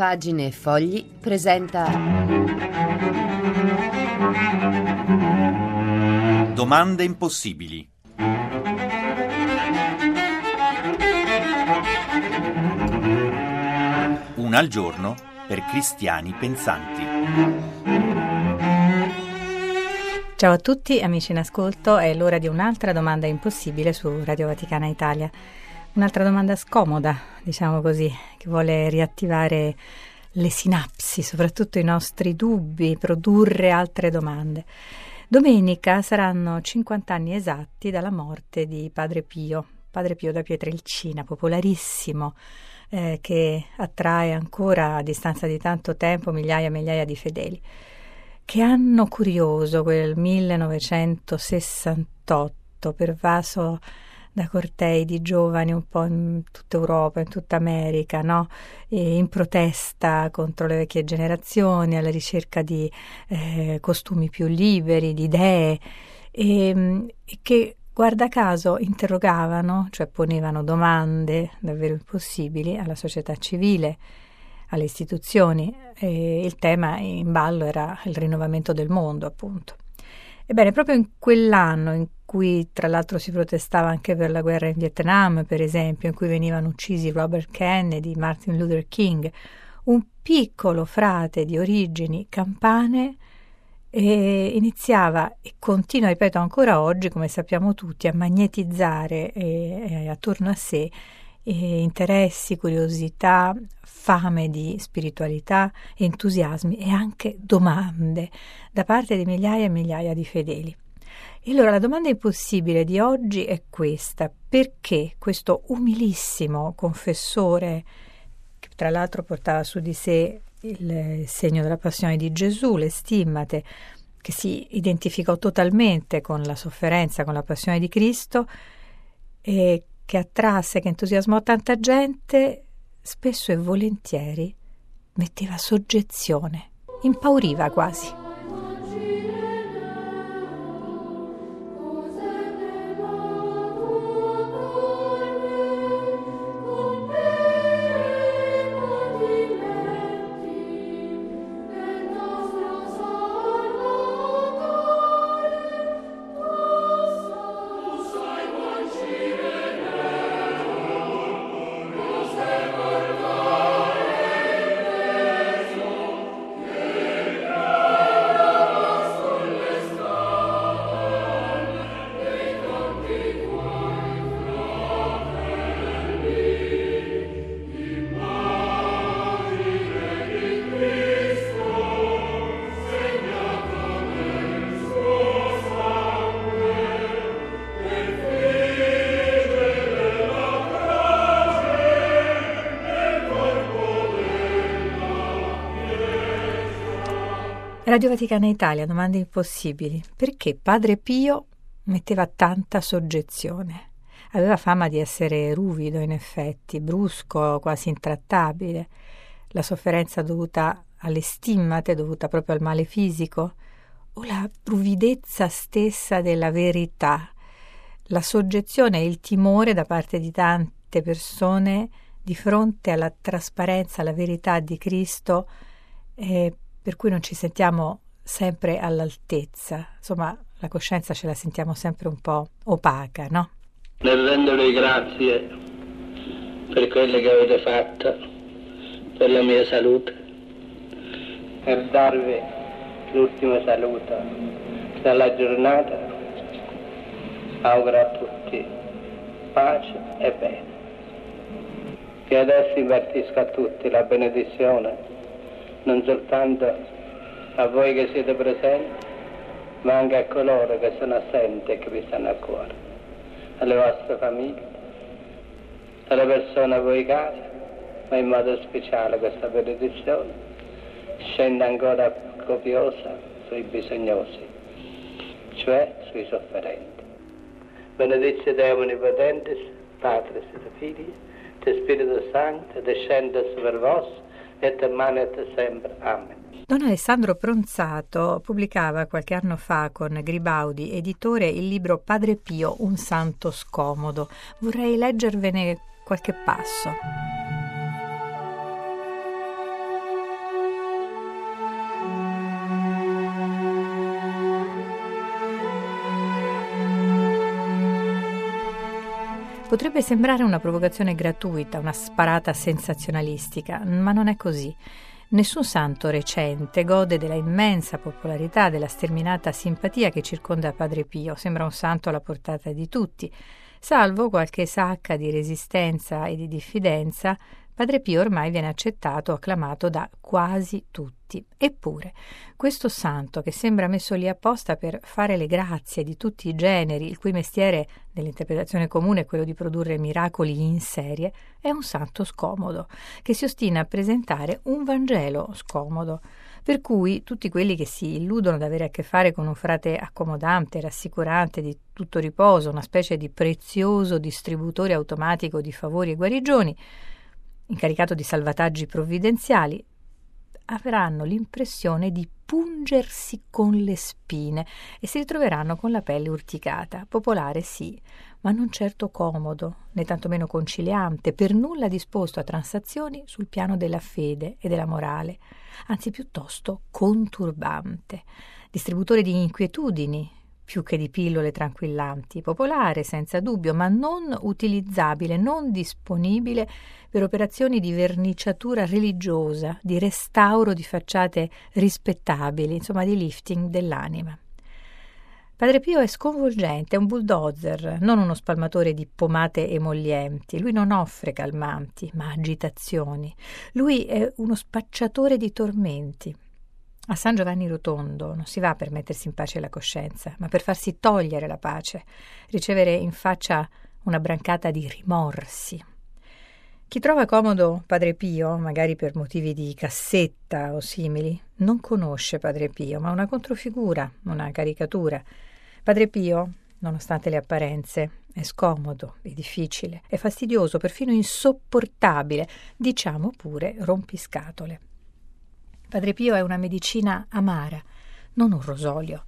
Pagine e Fogli presenta. Domande impossibili. Una al giorno per cristiani pensanti. Ciao a tutti, amici in ascolto, è l'ora di un'altra domanda impossibile su Radio Vaticana Italia. Un'altra domanda scomoda, diciamo così, che vuole riattivare le sinapsi, soprattutto i nostri dubbi, produrre altre domande. Domenica saranno 50 anni esatti dalla morte di Padre Pio, Padre Pio da Pietrelcina, popolarissimo, eh, che attrae ancora a distanza di tanto tempo migliaia e migliaia di fedeli. Che anno curioso quel 1968, pervaso da cortei di giovani un po' in tutta Europa, in tutta America, no? in protesta contro le vecchie generazioni, alla ricerca di eh, costumi più liberi, di idee, e, e che guarda caso interrogavano, cioè ponevano domande davvero impossibili alla società civile, alle istituzioni. E il tema in ballo era il rinnovamento del mondo, appunto. Ebbene, proprio in quell'anno in cui tra l'altro si protestava anche per la guerra in Vietnam, per esempio, in cui venivano uccisi Robert Kennedy, Martin Luther King, un piccolo frate di origini campane e iniziava e continua, ripeto ancora oggi, come sappiamo tutti, a magnetizzare e, e attorno a sé e interessi, curiosità, fame di spiritualità, entusiasmi e anche domande da parte di migliaia e migliaia di fedeli. E allora la domanda impossibile di oggi è questa: perché questo umilissimo confessore, che tra l'altro portava su di sé il segno della passione di Gesù, le stimmate, che si identificò totalmente con la sofferenza, con la passione di Cristo, e che attrasse, che entusiasmò tanta gente, spesso e volentieri metteva soggezione, impauriva quasi. Radio Vaticana Italia, domande impossibili. Perché Padre Pio metteva tanta soggezione? Aveva fama di essere ruvido, in effetti, brusco, quasi intrattabile. La sofferenza dovuta alle stimmate, dovuta proprio al male fisico? O la ruvidezza stessa della verità? La soggezione e il timore da parte di tante persone di fronte alla trasparenza, alla verità di Cristo eh, per cui non ci sentiamo sempre all'altezza, insomma la coscienza ce la sentiamo sempre un po' opaca, no? Nel rendervi grazie per quello che avete fatto, per la mia salute, per darvi l'ultimo saluto della giornata, auguro a tutti pace e bene. Che adesso impartisca a tutti la benedizione non soltanto a voi che siete presenti, ma anche a coloro che sono assenti e che vi stanno a cuore, alle vostre famiglie, alle persone a voi cari, ma in modo speciale questa benedizione scende ancora copiosa sui bisognosi, cioè sui sofferenti. Benedice Deo Omnipotentis, Patris et te Spirito Santo, descende per vos, et manet sempre. Amen. Don Alessandro Pronzato pubblicava qualche anno fa con Gribaudi, editore, il libro Padre Pio, un santo scomodo. Vorrei leggervene qualche passo. Potrebbe sembrare una provocazione gratuita, una sparata sensazionalistica, ma non è così. Nessun santo recente gode della immensa popolarità, della sterminata simpatia che circonda Padre Pio. Sembra un santo alla portata di tutti, salvo qualche sacca di resistenza e di diffidenza Padre Pio ormai viene accettato, acclamato da quasi tutti. Eppure, questo santo che sembra messo lì apposta per fare le grazie di tutti i generi, il cui mestiere nell'interpretazione comune è quello di produrre miracoli in serie, è un santo scomodo, che si ostina a presentare un Vangelo scomodo. Per cui tutti quelli che si illudono di avere a che fare con un frate accomodante, rassicurante, di tutto riposo, una specie di prezioso distributore automatico di favori e guarigioni, incaricato di salvataggi provvidenziali, avranno l'impressione di pungersi con le spine e si ritroveranno con la pelle urticata. Popolare sì, ma non certo comodo, né tantomeno conciliante, per nulla disposto a transazioni sul piano della fede e della morale, anzi piuttosto conturbante, distributore di inquietudini, più che di pillole tranquillanti, popolare senza dubbio, ma non utilizzabile, non disponibile per operazioni di verniciatura religiosa, di restauro di facciate rispettabili, insomma di lifting dell'anima. Padre Pio è sconvolgente, è un bulldozer, non uno spalmatore di pomate emollienti. Lui non offre calmanti, ma agitazioni. Lui è uno spacciatore di tormenti. A San Giovanni Rotondo non si va per mettersi in pace la coscienza, ma per farsi togliere la pace, ricevere in faccia una brancata di rimorsi. Chi trova comodo Padre Pio, magari per motivi di cassetta o simili, non conosce Padre Pio, ma una controfigura, una caricatura. Padre Pio, nonostante le apparenze, è scomodo, è difficile, è fastidioso, perfino insopportabile, diciamo pure rompiscatole. Padre Pio è una medicina amara, non un rosolio.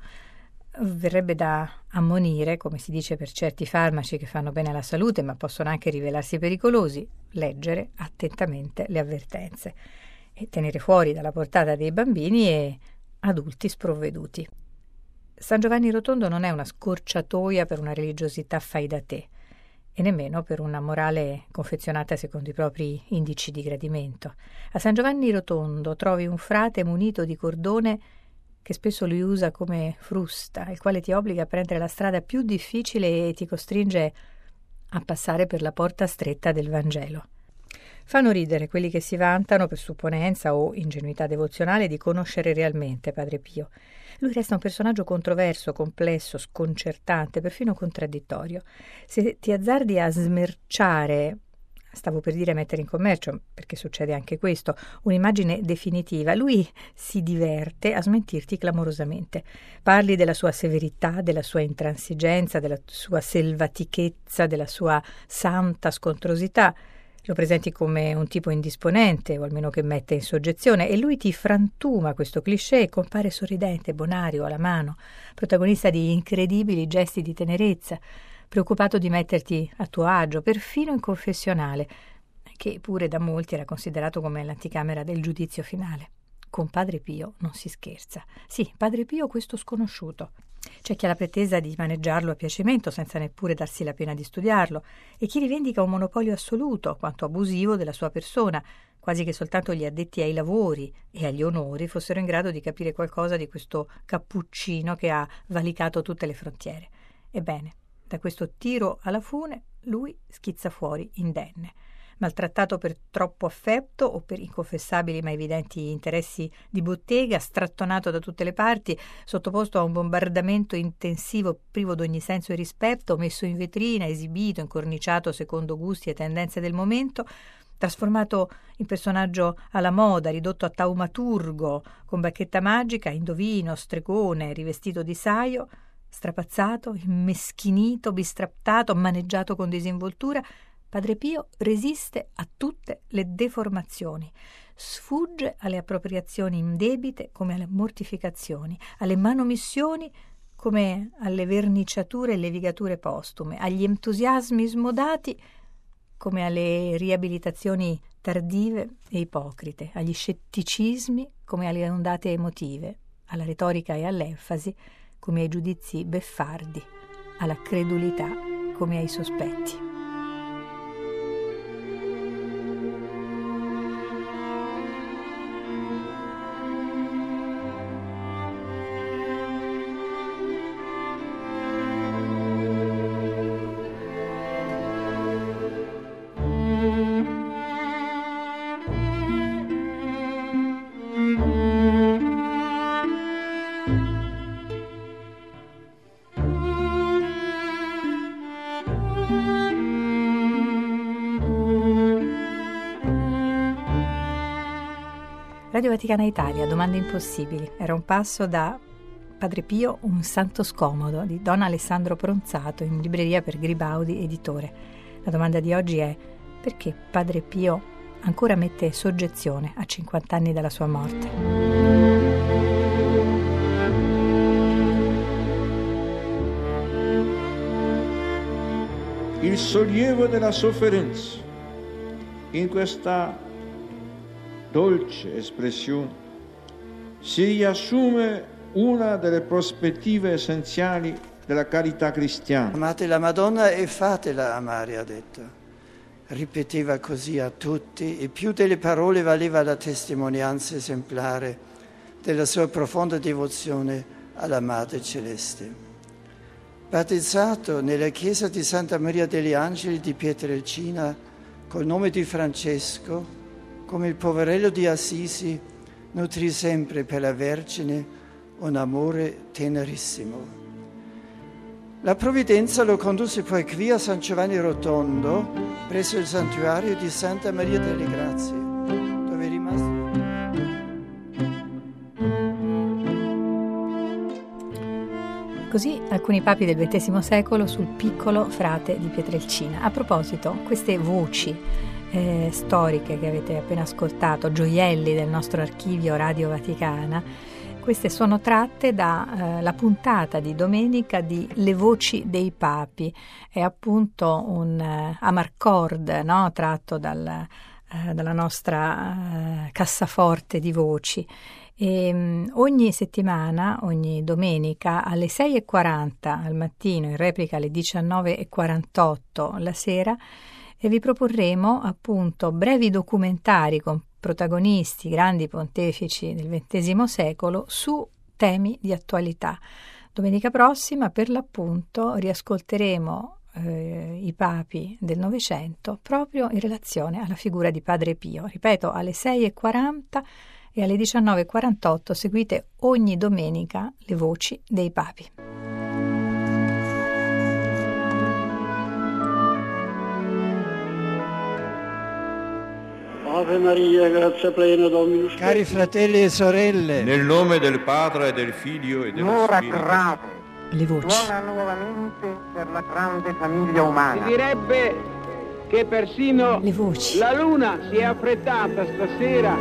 Verrebbe da ammonire, come si dice per certi farmaci che fanno bene alla salute, ma possono anche rivelarsi pericolosi, leggere attentamente le avvertenze e tenere fuori dalla portata dei bambini e adulti sprovveduti. San Giovanni Rotondo non è una scorciatoia per una religiosità fai da te e nemmeno per una morale confezionata secondo i propri indici di gradimento. A San Giovanni Rotondo trovi un frate munito di cordone che spesso lui usa come frusta, il quale ti obbliga a prendere la strada più difficile e ti costringe a passare per la porta stretta del Vangelo. Fanno ridere quelli che si vantano per supponenza o ingenuità devozionale di conoscere realmente Padre Pio. Lui resta un personaggio controverso, complesso, sconcertante, perfino contraddittorio. Se ti azzardi a smerciare stavo per dire mettere in commercio, perché succede anche questo, un'immagine definitiva. Lui si diverte a smentirti clamorosamente. Parli della sua severità, della sua intransigenza, della sua selvatichezza, della sua santa scontrosità lo presenti come un tipo indisponente o almeno che mette in soggezione e lui ti frantuma questo cliché e compare sorridente, bonario, alla mano, protagonista di incredibili gesti di tenerezza, preoccupato di metterti a tuo agio, perfino in confessionale, che pure da molti era considerato come l'anticamera del giudizio finale. Con Padre Pio non si scherza. Sì, Padre Pio questo sconosciuto. C'è chi ha la pretesa di maneggiarlo a piacimento senza neppure darsi la pena di studiarlo e chi rivendica un monopolio assoluto, quanto abusivo, della sua persona, quasi che soltanto gli addetti ai lavori e agli onori fossero in grado di capire qualcosa di questo cappuccino che ha valicato tutte le frontiere. Ebbene, da questo tiro alla fune lui schizza fuori indenne maltrattato per troppo affetto o per inconfessabili ma evidenti interessi di bottega, strattonato da tutte le parti, sottoposto a un bombardamento intensivo privo d'ogni senso e rispetto, messo in vetrina, esibito, incorniciato secondo gusti e tendenze del momento, trasformato in personaggio alla moda, ridotto a taumaturgo, con bacchetta magica, indovino, stregone, rivestito di saio, strapazzato, immeschinito, bistrattato, maneggiato con disinvoltura, Padre Pio resiste a tutte le deformazioni, sfugge alle appropriazioni indebite come alle mortificazioni, alle manomissioni come alle verniciature e levigature postume, agli entusiasmi smodati come alle riabilitazioni tardive e ipocrite, agli scetticismi come alle ondate emotive, alla retorica e all'enfasi come ai giudizi beffardi, alla credulità come ai sospetti. Radio Vaticana Italia, domande impossibili. Era un passo da Padre Pio, un santo scomodo di Don Alessandro Pronzato in libreria per Gribaudi, editore. La domanda di oggi è perché Padre Pio ancora mette soggezione a 50 anni dalla sua morte? Il sollievo della sofferenza in questa dolce espressione, si riassume una delle prospettive essenziali della carità cristiana. Amate la Madonna e fatela amare, ha detto. Ripeteva così a tutti e più delle parole valeva la testimonianza esemplare della sua profonda devozione alla Madre Celeste. Battezzato nella chiesa di Santa Maria degli Angeli di Pietrelcina col nome di Francesco, come il poverello di Assisi, nutrì sempre per la Vergine un amore tenerissimo. La provvidenza lo condusse poi qui a San Giovanni Rotondo, presso il santuario di Santa Maria delle Grazie, dove è rimasto. Così alcuni papi del XX secolo sul piccolo frate di Pietrelcina. A proposito, queste voci eh, storiche che avete appena ascoltato, gioielli del nostro archivio Radio Vaticana, queste sono tratte dalla eh, puntata di domenica di Le voci dei papi, è appunto un eh, amarcord no? tratto dal, eh, dalla nostra eh, cassaforte di voci. E, um, ogni settimana, ogni domenica alle 6.40 al mattino, in replica alle 19.48 la sera, e vi proporremo appunto brevi documentari con protagonisti, grandi pontefici del XX secolo su temi di attualità. Domenica prossima, per l'appunto, riascolteremo eh, i papi del Novecento proprio in relazione alla figura di Padre Pio. Ripeto, alle 6.40 e alle 19.48 seguite ogni domenica le voci dei papi. Ave Maria, grazia plena, Dominus Cari fratelli e sorelle, Nel nome del Padre e del Figlio e dello L'ora Spirito. grave Le voci. suona nuovamente per la grande famiglia umana. Si direbbe che persino Le voci. la luna si è affrettata stasera.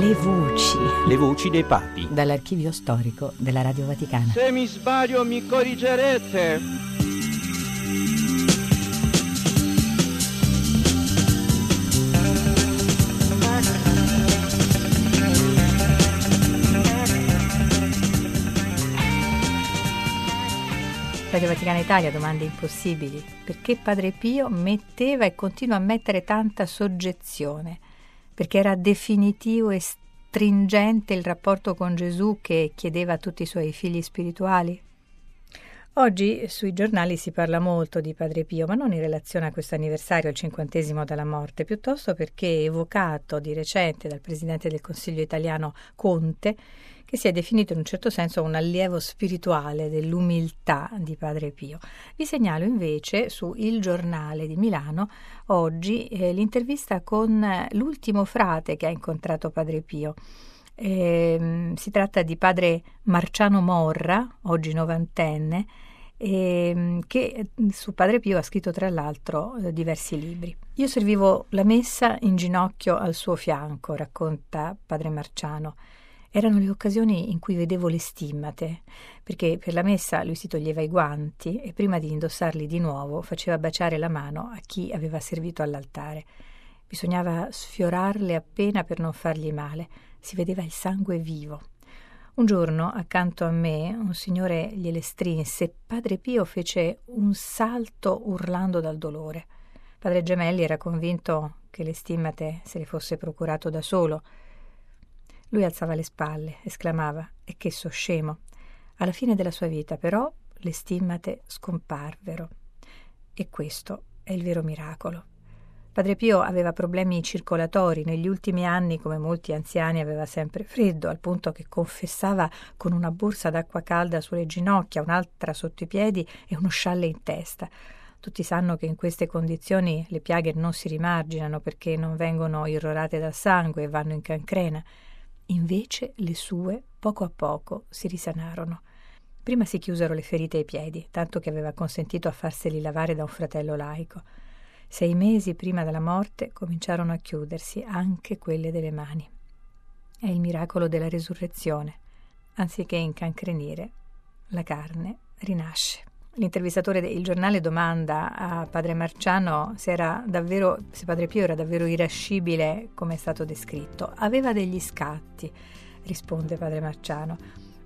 Le voci. Le voci dei papi. Dall'archivio storico della Radio Vaticana. Se mi sbaglio mi corrigerete. Radio Vaticana Italia, domande impossibili. Perché Padre Pio metteva e continua a mettere tanta soggezione? Perché era definitivo e stringente il rapporto con Gesù che chiedeva a tutti i suoi figli spirituali? Oggi sui giornali si parla molto di Padre Pio, ma non in relazione a questo anniversario, il cinquantesimo dalla morte, piuttosto perché evocato di recente dal Presidente del Consiglio italiano Conte, che si è definito in un certo senso un allievo spirituale dell'umiltà di Padre Pio. Vi segnalo invece su Il Giornale di Milano oggi eh, l'intervista con eh, l'ultimo frate che ha incontrato Padre Pio. Eh, si tratta di padre Marciano Morra, oggi novantenne, eh, che su Padre Pio ha scritto tra l'altro eh, diversi libri. Io servivo la messa in ginocchio al suo fianco, racconta padre Marciano. Erano le occasioni in cui vedevo le stimmate, perché per la messa lui si toglieva i guanti e prima di indossarli di nuovo faceva baciare la mano a chi aveva servito all'altare. Bisognava sfiorarle appena per non fargli male, si vedeva il sangue vivo. Un giorno, accanto a me, un signore gliele strinse Padre Pio fece un salto urlando dal dolore. Padre Gemelli era convinto che le stimmate se le fosse procurato da solo. Lui alzava le spalle, esclamava: E che so scemo. Alla fine della sua vita, però, le stimmate scomparvero. E questo è il vero miracolo. Padre Pio aveva problemi circolatori, negli ultimi anni, come molti anziani, aveva sempre freddo, al punto che confessava con una borsa d'acqua calda sulle ginocchia, un'altra sotto i piedi e uno scialle in testa. Tutti sanno che in queste condizioni le piaghe non si rimarginano perché non vengono irrorate dal sangue e vanno in cancrena. Invece le sue, poco a poco, si risanarono. Prima si chiusero le ferite ai piedi, tanto che aveva consentito a farseli lavare da un fratello laico. Sei mesi prima della morte cominciarono a chiudersi anche quelle delle mani. È il miracolo della resurrezione. Anziché incancrenire, la carne rinasce. L'intervistatore del giornale domanda a padre Marciano se, davvero, se padre Pio era davvero irascibile come è stato descritto. Aveva degli scatti, risponde padre Marciano.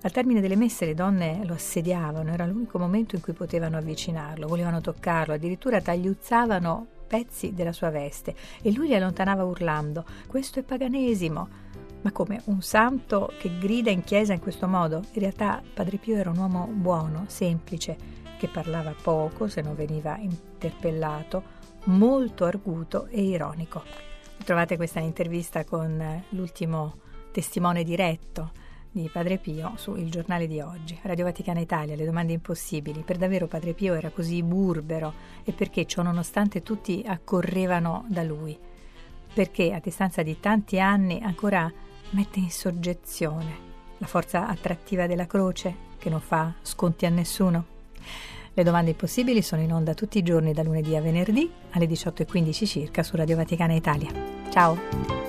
Al termine delle messe le donne lo assediavano, era l'unico momento in cui potevano avvicinarlo, volevano toccarlo, addirittura tagliuzzavano pezzi della sua veste e lui li allontanava urlando questo è paganesimo. Ma come un santo che grida in chiesa in questo modo? In realtà Padre Pio era un uomo buono, semplice, che parlava poco se non veniva interpellato, molto arguto e ironico. Trovate questa intervista con l'ultimo testimone diretto di Padre Pio su Il giornale di oggi. Radio Vaticana Italia, le domande impossibili. Per davvero Padre Pio era così burbero e perché ciò nonostante tutti accorrevano da lui? Perché a distanza di tanti anni ancora mette in soggezione la forza attrattiva della croce che non fa sconti a nessuno? Le domande impossibili sono in onda tutti i giorni da lunedì a venerdì alle 18.15 circa su Radio Vaticana Italia. Ciao!